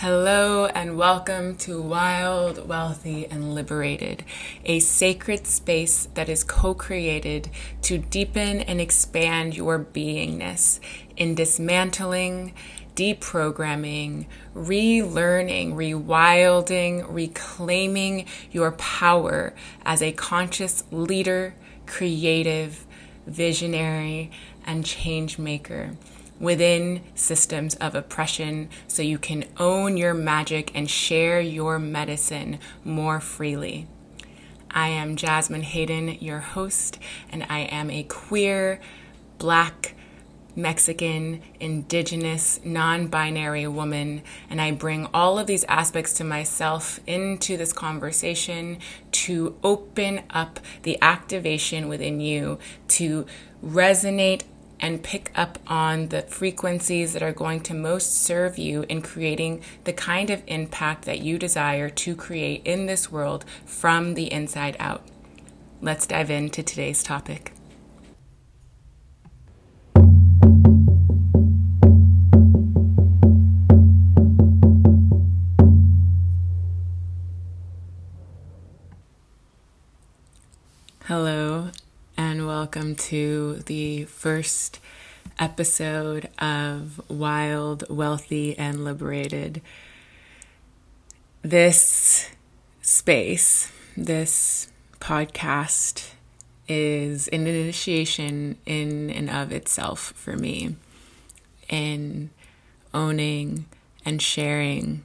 Hello and welcome to Wild, Wealthy, and Liberated, a sacred space that is co created to deepen and expand your beingness in dismantling, deprogramming, relearning, rewilding, reclaiming your power as a conscious leader, creative, visionary, and change maker within systems of oppression so you can own your magic and share your medicine more freely. I am Jasmine Hayden, your host, and I am a queer, black, Mexican, indigenous, non binary woman, and I bring all of these aspects to myself into this conversation to open up the activation within you to resonate and pick up on the frequencies that are going to most serve you in creating the kind of impact that you desire to create in this world from the inside out. Let's dive into today's topic. Welcome to the first episode of Wild, Wealthy, and Liberated. This space, this podcast, is an initiation in and of itself for me in owning and sharing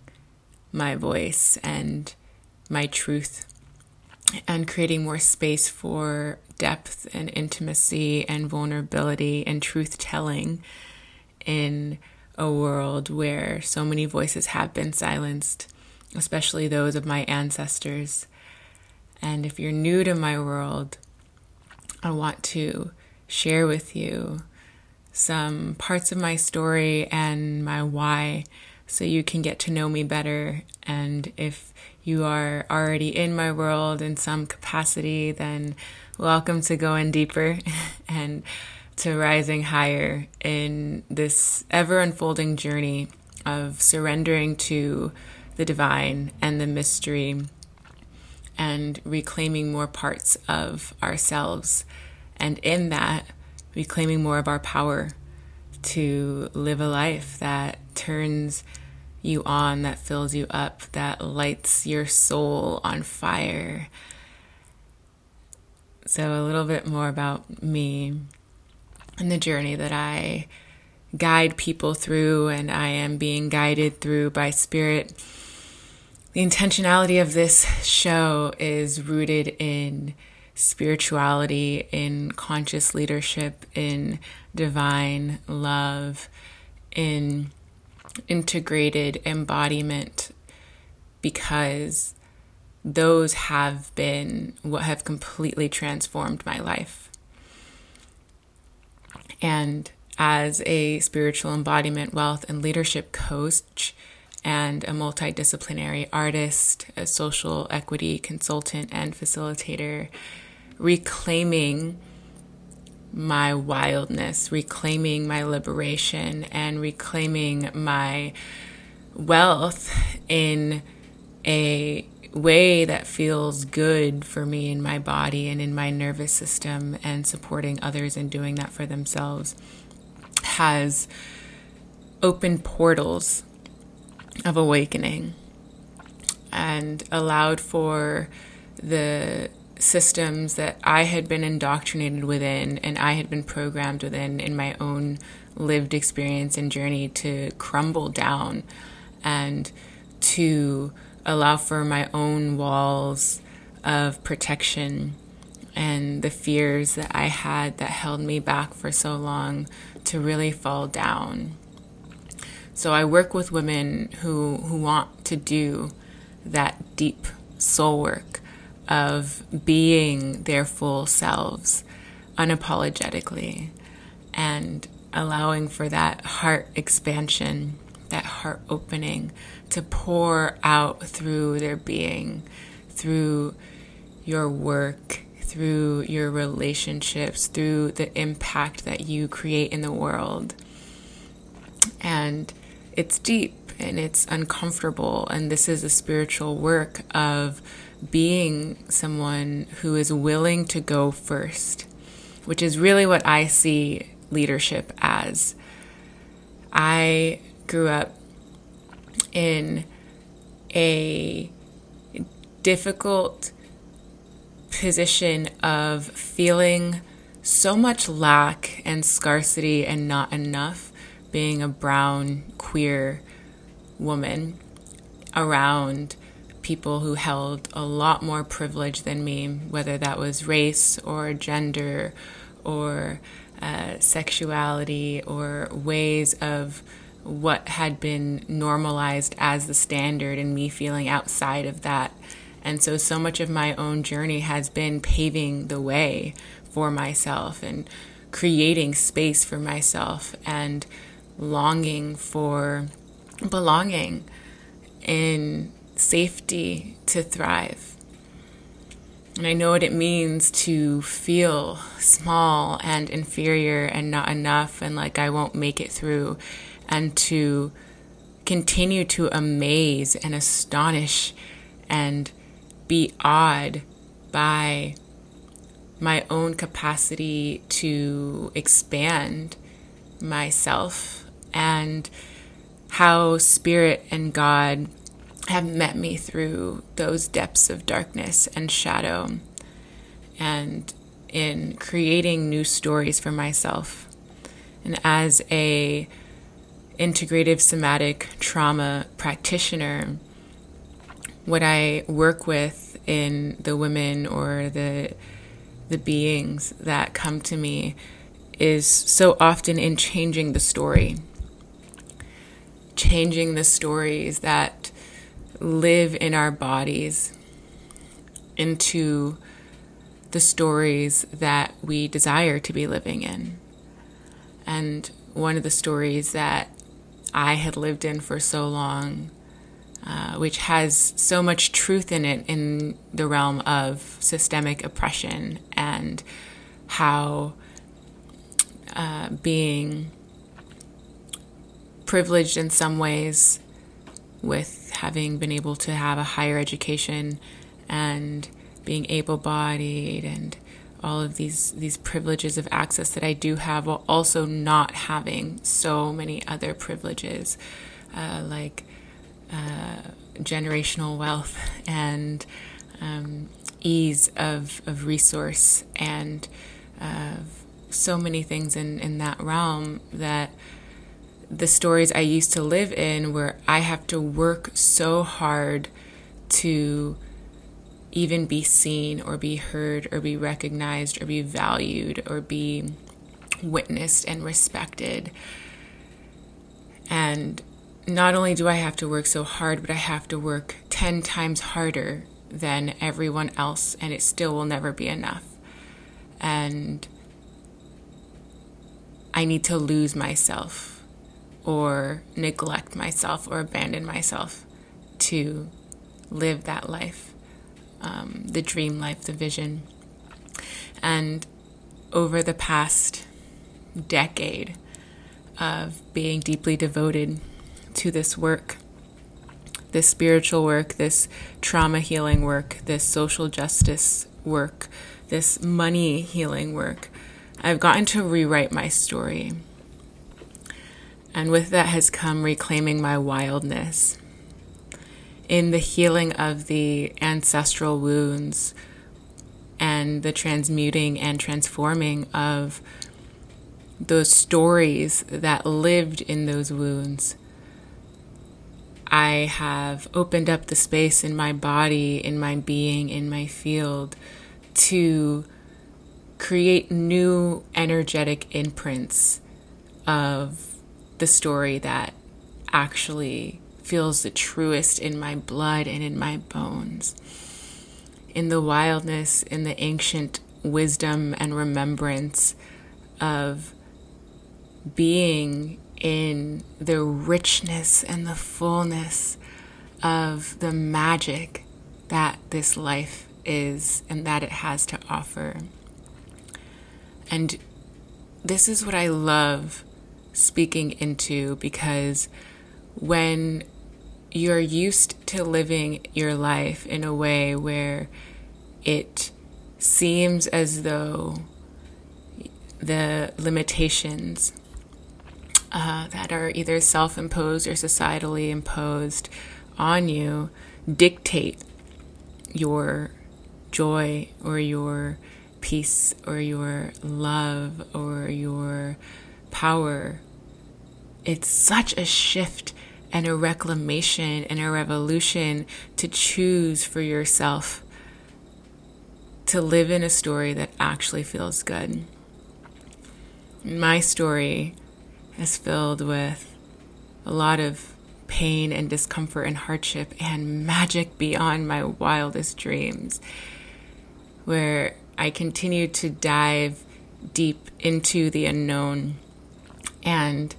my voice and my truth and creating more space for depth and intimacy and vulnerability and truth telling in a world where so many voices have been silenced, especially those of my ancestors. And if you're new to my world, I want to share with you some parts of my story and my why so you can get to know me better. And if you are already in my world in some capacity, then welcome to going deeper and to rising higher in this ever unfolding journey of surrendering to the divine and the mystery and reclaiming more parts of ourselves. And in that, reclaiming more of our power to live a life that turns you on, that fills you up, that lights your soul on fire. So, a little bit more about me and the journey that I guide people through, and I am being guided through by Spirit. The intentionality of this show is rooted in spirituality, in conscious leadership, in divine love, in integrated embodiment because those have been what have completely transformed my life. And as a spiritual embodiment, wealth, and leadership coach, and a multidisciplinary artist, a social equity consultant, and facilitator, reclaiming my wildness, reclaiming my liberation, and reclaiming my wealth in a way that feels good for me in my body and in my nervous system, and supporting others in doing that for themselves has opened portals of awakening and allowed for the systems that I had been indoctrinated within and I had been programmed within in my own lived experience and journey to crumble down and to allow for my own walls of protection and the fears that I had that held me back for so long to really fall down. So I work with women who who want to do that deep soul work of being their full selves unapologetically and allowing for that heart expansion, that heart opening to pour out through their being, through your work, through your relationships, through the impact that you create in the world. And it's deep and it's uncomfortable. And this is a spiritual work of being someone who is willing to go first, which is really what I see leadership as. I grew up in a difficult position of feeling so much lack and scarcity and not enough being a brown queer woman around people who held a lot more privilege than me, whether that was race or gender or uh, sexuality or ways of what had been normalized as the standard and me feeling outside of that. And so, so much of my own journey has been paving the way for myself and creating space for myself and longing for belonging in safety to thrive. And I know what it means to feel small and inferior and not enough and like I won't make it through, and to continue to amaze and astonish and be awed by my own capacity to expand myself and how spirit and God have met me through those depths of darkness and shadow and in creating new stories for myself. And as a integrative somatic trauma practitioner what i work with in the women or the the beings that come to me is so often in changing the story changing the stories that live in our bodies into the stories that we desire to be living in. And one of the stories that I had lived in for so long, uh, which has so much truth in it in the realm of systemic oppression and how uh, being privileged in some ways with having been able to have a higher education and being able bodied and all of these these privileges of access that I do have while also not having so many other privileges uh, like uh, generational wealth and um, ease of, of resource and uh, so many things in, in that realm that the stories I used to live in where I have to work so hard to even be seen or be heard or be recognized or be valued or be witnessed and respected. And not only do I have to work so hard, but I have to work 10 times harder than everyone else, and it still will never be enough. And I need to lose myself or neglect myself or abandon myself to live that life, um, the dream life, the vision. And over the past decade of being deeply devoted to this work, this spiritual work, this trauma healing work, this social justice work, this money healing work, I've gotten to rewrite my story. And with that has come reclaiming my wildness. In the healing of the ancestral wounds and the transmuting and transforming of those stories that lived in those wounds, I have opened up the space in my body, in my being, in my field to create new energetic imprints of the story that actually feels the truest in my blood and in my bones. In the wildness, in the ancient wisdom and remembrance of being in the richness and the fullness of the magic that this life is and that it has to offer. And this is what I love speaking into because when you're used to living your life in a way where it seems as though the limitations uh, that are either self imposed or societally imposed on you dictate your joy or your peace or your love or your power. It's such a shift and a reclamation and a revolution to choose for yourself to live in a story that actually feels good. My story is filled with a lot of pain and discomfort and hardship and magic beyond my wildest dreams, where I continue to dive deep into the unknown and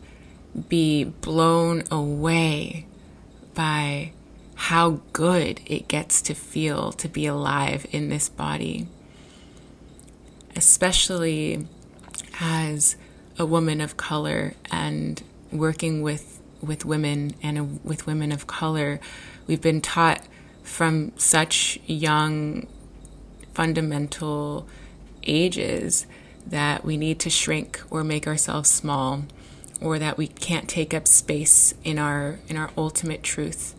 be blown away by how good it gets to feel to be alive in this body, especially as a woman of color and working with with women and with women of color. We've been taught from such young fundamental ages that we need to shrink or make ourselves small or that we can't take up space in our in our ultimate truth.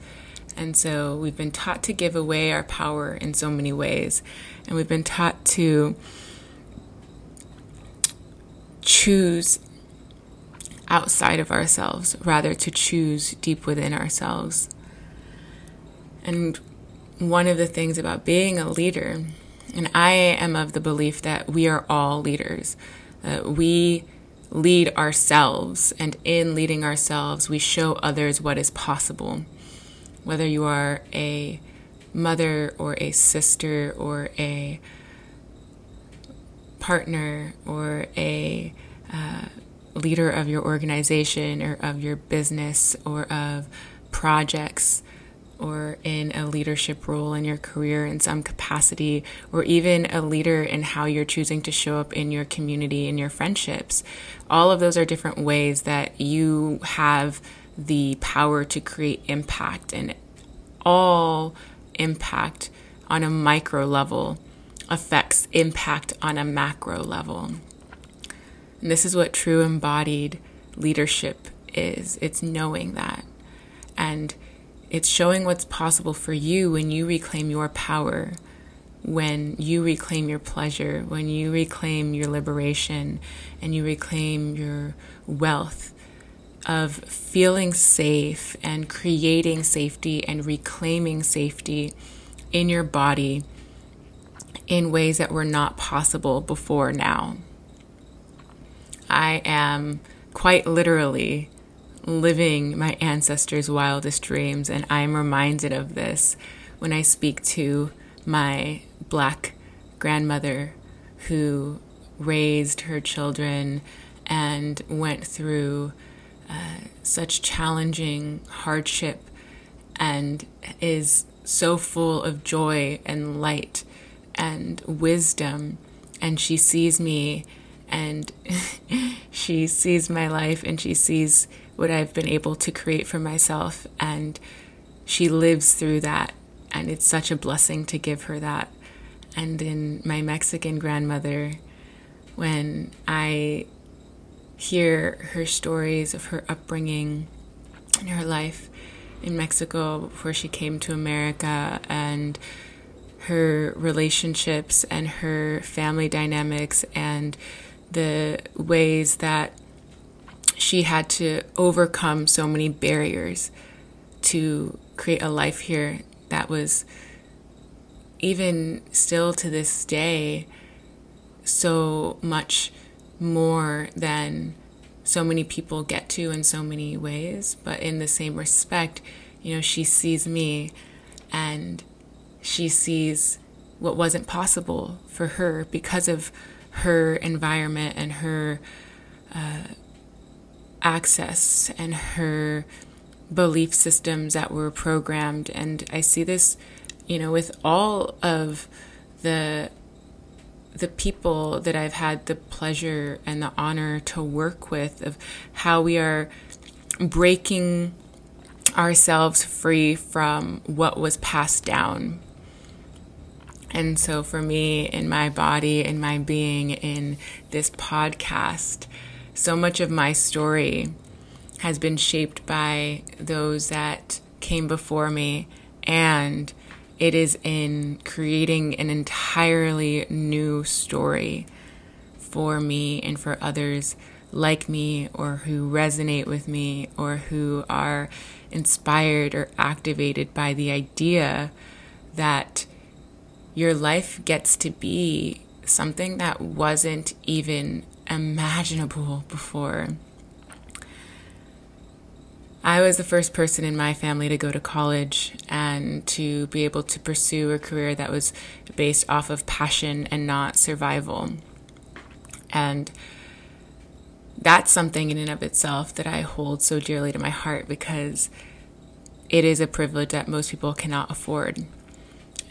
And so we've been taught to give away our power in so many ways. And we've been taught to choose outside of ourselves rather to choose deep within ourselves. And one of the things about being a leader, and I am of the belief that we are all leaders, we lead ourselves, and in leading ourselves, we show others what is possible. Whether you are a mother or a sister or a partner or a uh, leader of your organization or of your business or of projects or in a leadership role in your career in some capacity, or even a leader in how you're choosing to show up in your community and your friendships. All of those are different ways that you have the power to create impact, and all impact on a micro level affects impact on a macro level. And this is what true embodied leadership is it's knowing that. And it's showing what's possible for you when you reclaim your power, when you reclaim your pleasure, when you reclaim your liberation, and you reclaim your wealth of feeling safe and creating safety and reclaiming safety in your body in ways that were not possible before now. I am quite literally living my ancestors' wildest dreams, and I'm reminded of this when I speak to my black grandmother who raised her children and went through uh, such challenging hardship and is so full of joy and light and wisdom. And she sees me and she sees my life and she sees what I've been able to create for myself. And she lives through that. And it's such a blessing to give her that. And in my Mexican grandmother, when I hear her stories of her upbringing and her life in Mexico before she came to America and her relationships and her family dynamics and the ways that she had to overcome so many barriers to create a life here that was even still to this day so much more than so many people get to in so many ways. But in the same respect you know she sees me and she sees what wasn't possible for her because of her environment and her uh, access and her belief systems that were programmed. And I see this, you know, with all of the the people that I've had the pleasure and the honor to work with of how we are breaking ourselves free from what was passed down. And so, for me, in my body, in my being, in this podcast, so much of my story has been shaped by those that came before me, and it is in creating an entirely new story for me and for others like me or who resonate with me or who are inspired or activated by the idea that your life gets to be something that wasn't even imaginable before. I was the first person in my family to go to college and to be able to pursue a career that was based off of passion and not survival. And that's something in and of itself that I hold so dearly to my heart because it is a privilege that most people cannot afford.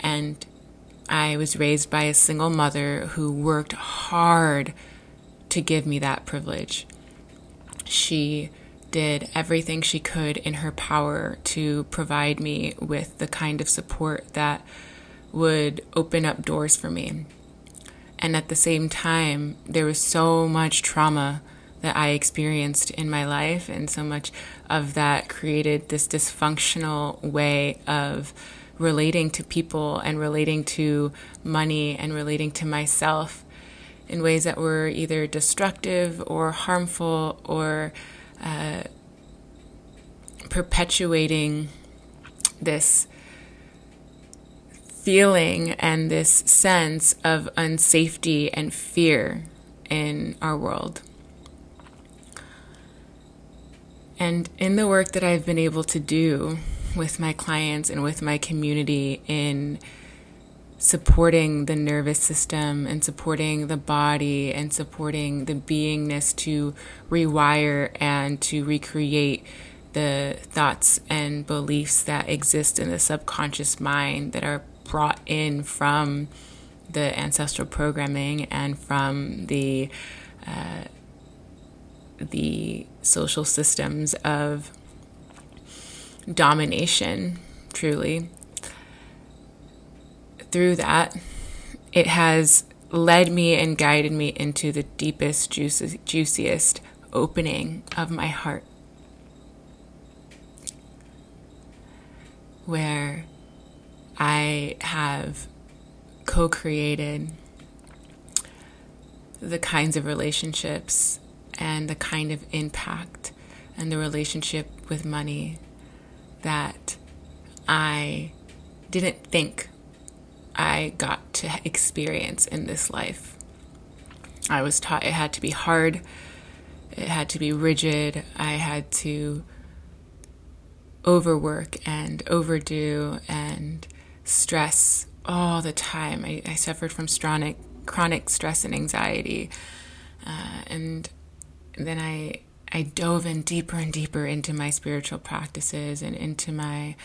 And I was raised by a single mother who worked hard to give me that privilege. She did everything she could in her power to provide me with the kind of support that would open up doors for me. And at the same time, there was so much trauma that I experienced in my life, and so much of that created this dysfunctional way of relating to people and relating to money and relating to myself in ways that were either destructive or harmful or uh, perpetuating this feeling and this sense of unsafety and fear in our world. And in the work that I've been able to do with my clients and with my community in supporting the nervous system and supporting the body and supporting the beingness to rewire and to recreate the thoughts and beliefs that exist in the subconscious mind that are brought in from the ancestral programming and from the uh, the social systems of domination, truly. Through that, it has led me and guided me into the deepest, juiciest opening of my heart. Where I have co created the kinds of relationships and the kind of impact and the relationship with money that I didn't think I got to experience in this life. I was taught it had to be hard, it had to be rigid, I had to overwork and overdo and stress all the time. I, I suffered from chronic, chronic stress and anxiety. Uh, and then I I dove in deeper and deeper into my spiritual practices and into my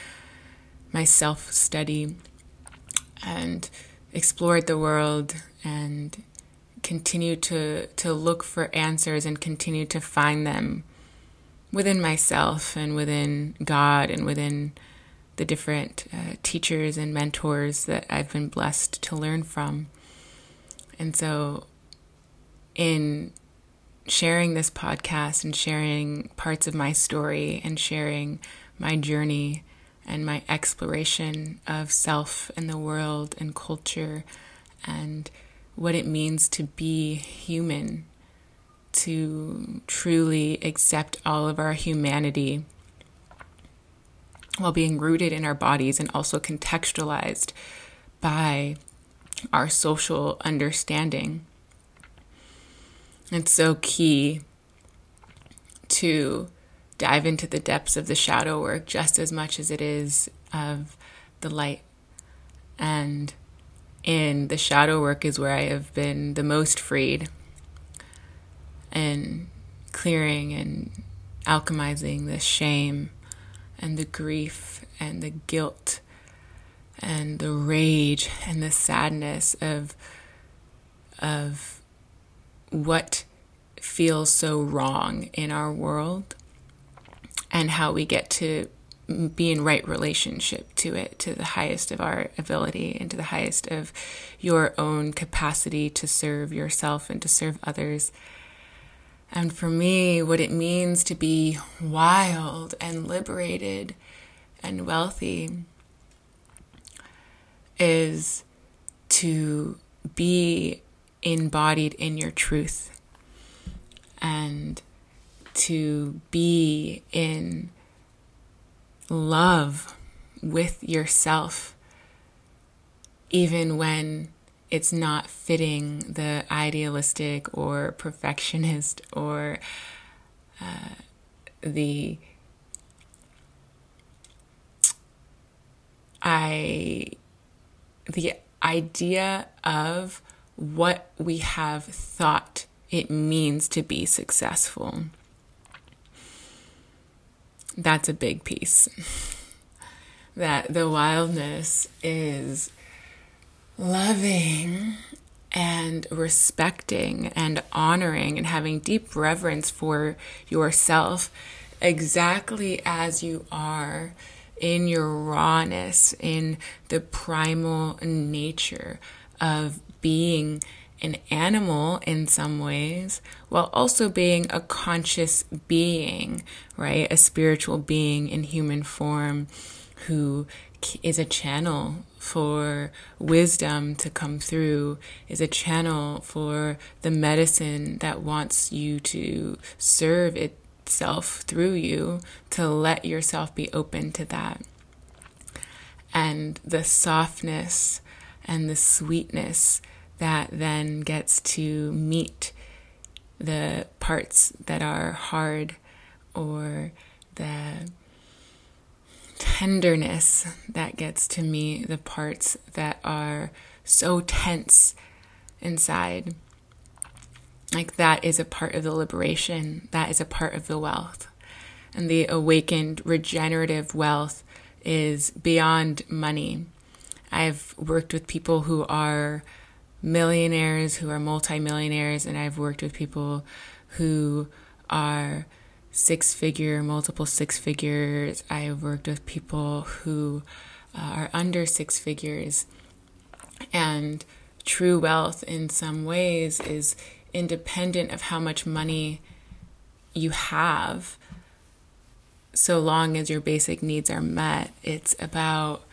my self study and explored the world and continued to to look for answers and continue to find them within myself and within God and within the different uh, teachers and mentors that I've been blessed to learn from. And so in sharing this podcast and sharing parts of my story and sharing my journey and my exploration of self and the world and culture and what it means to be human, to truly accept all of our humanity while being rooted in our bodies and also contextualized by our social understanding. It's so key to dive into the depths of the shadow work just as much as it is of the light. And in the shadow work is where I have been the most freed and clearing and alchemizing the shame and the grief and the guilt and the rage and the sadness of of what feels so wrong in our world and how we get to be in right relationship to it, to the highest of our ability and to the highest of your own capacity to serve yourself and to serve others. And for me, what it means to be wild and liberated and wealthy is to be embodied in your truth and to be in love with yourself, even when it's not fitting the idealistic or perfectionist or uh, the I the idea of what we have thought it means to be successful. That's a big piece. that the wildness is loving and respecting and honoring and having deep reverence for yourself exactly as you are in your rawness, in the primal nature of being an animal in some ways, while also being a conscious being, right? A spiritual being in human form who is a channel for wisdom to come through, is a channel for the medicine that wants you to serve itself through you, to let yourself be open to that. And the softness and the sweetness that then gets to meet the parts that are hard or the tenderness that gets to me the parts that are so tense inside. Like that is a part of the liberation, that is a part of the wealth. And the awakened regenerative wealth is beyond money. I've worked with people who are millionaires, who are multimillionaires, and I've worked with people who are six figure, multiple six figures. I have worked with people who uh, are under six figures. And true wealth, in some ways, is independent of how much money you have, so long as your basic needs are met. It's about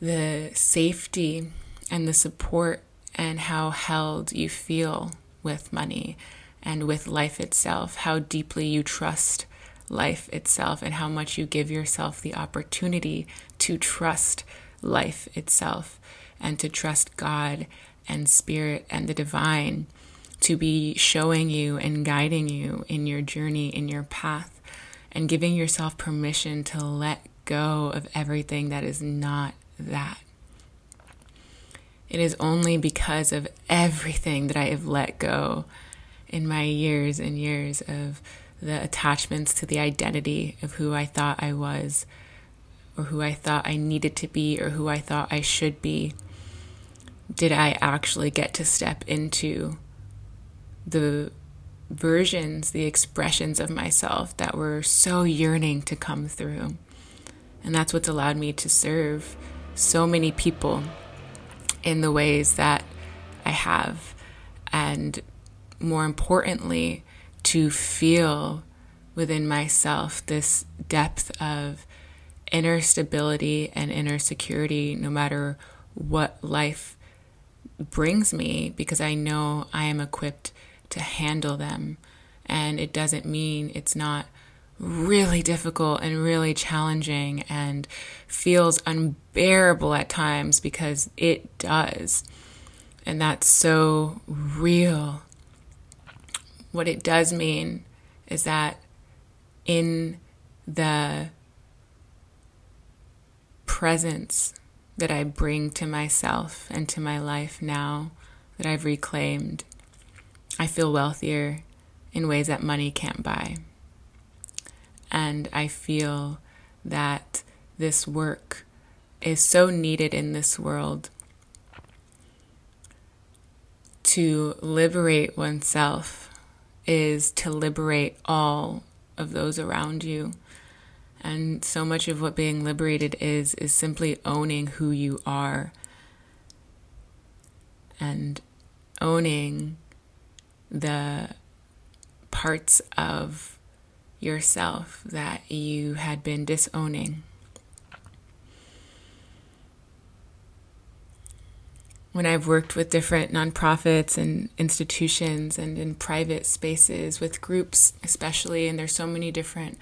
the safety and the support and how held you feel with money and with life itself, how deeply you trust life itself, and how much you give yourself the opportunity to trust life itself and to trust God and Spirit and the divine to be showing you and guiding you in your journey, in your path, and giving yourself permission to let go of everything that is not that. It is only because of everything that I have let go in my years and years of the attachments to the identity of who I thought I was, or who I thought I needed to be, or who I thought I should be, did I actually get to step into the versions, the expressions of myself that were so yearning to come through. And that's what's allowed me to serve so many people in the ways that I have. And more importantly, to feel within myself this depth of inner stability and inner security no matter what life brings me because I know I am equipped to handle them. And it doesn't mean it's not really difficult and really challenging and feels unbearable at times because it does. And that's so real what it does mean is that in the presence that I bring to myself and to my life now that I've reclaimed, I feel wealthier in ways that money can't buy. And I feel that this work is so needed in this world to liberate oneself is to liberate all of those around you. And so much of what being liberated is, is simply owning who you are and owning the parts of yourself that you had been disowning. When I've worked with different nonprofits and institutions and in private spaces with groups, especially, and there's so many different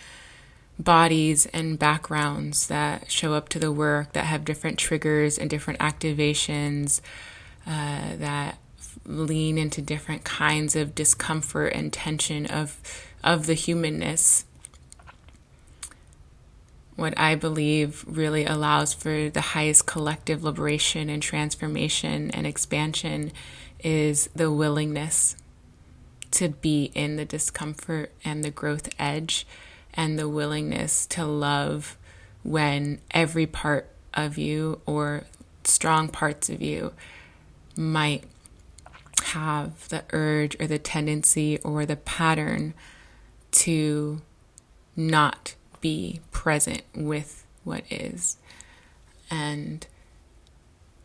bodies and backgrounds that show up to the work that have different triggers and different activations uh, that lean into different kinds of discomfort and tension of of the humanness what I believe really allows for the highest collective liberation and transformation and expansion is the willingness to be in the discomfort and the growth edge and the willingness to love when every part of you or strong parts of you might have the urge or the tendency or the pattern to not be present with what is. And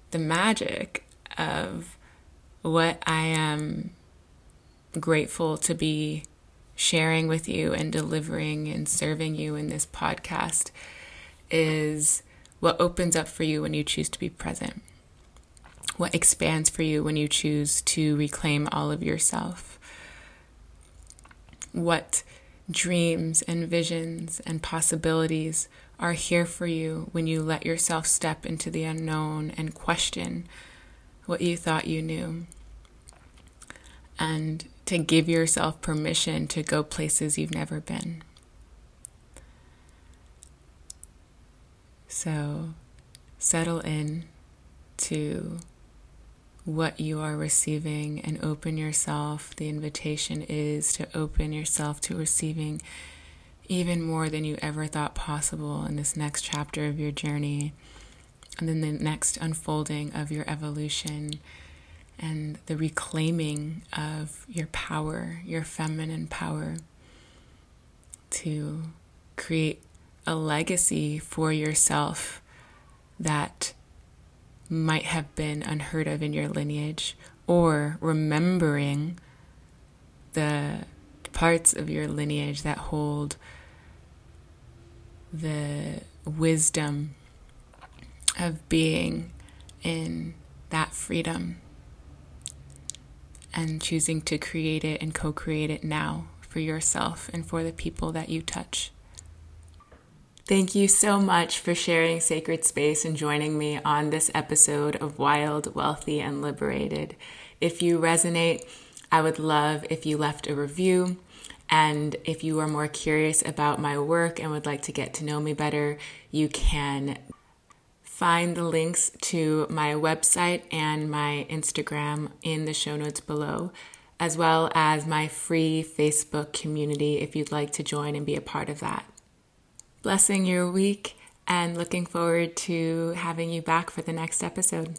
the magic of what I am grateful to be sharing with you and delivering and serving you in this podcast is what opens up for you when you choose to be present what expands for you when you choose to reclaim all of yourself. What dreams and visions and possibilities are here for you when you let yourself step into the unknown and question what you thought you knew. And to give yourself permission to go places you've never been. So settle in to what you are receiving and open yourself. The invitation is to open yourself to receiving even more than you ever thought possible in this next chapter of your journey, and then the next unfolding of your evolution and the reclaiming of your power, your feminine power, to create a legacy for yourself that might have been unheard of in your lineage, or remembering the parts of your lineage that hold the wisdom of being in that freedom and choosing to create it and co create it now for yourself and for the people that you touch. Thank you so much for sharing sacred space and joining me on this episode of Wild, Wealthy, and Liberated. If you resonate, I would love if you left a review. And if you are more curious about my work and would like to get to know me better, you can find the links to my website and my Instagram in the show notes below, as well as my free Facebook community if you'd like to join and be a part of that blessing your week and looking forward to having you back for the next episode.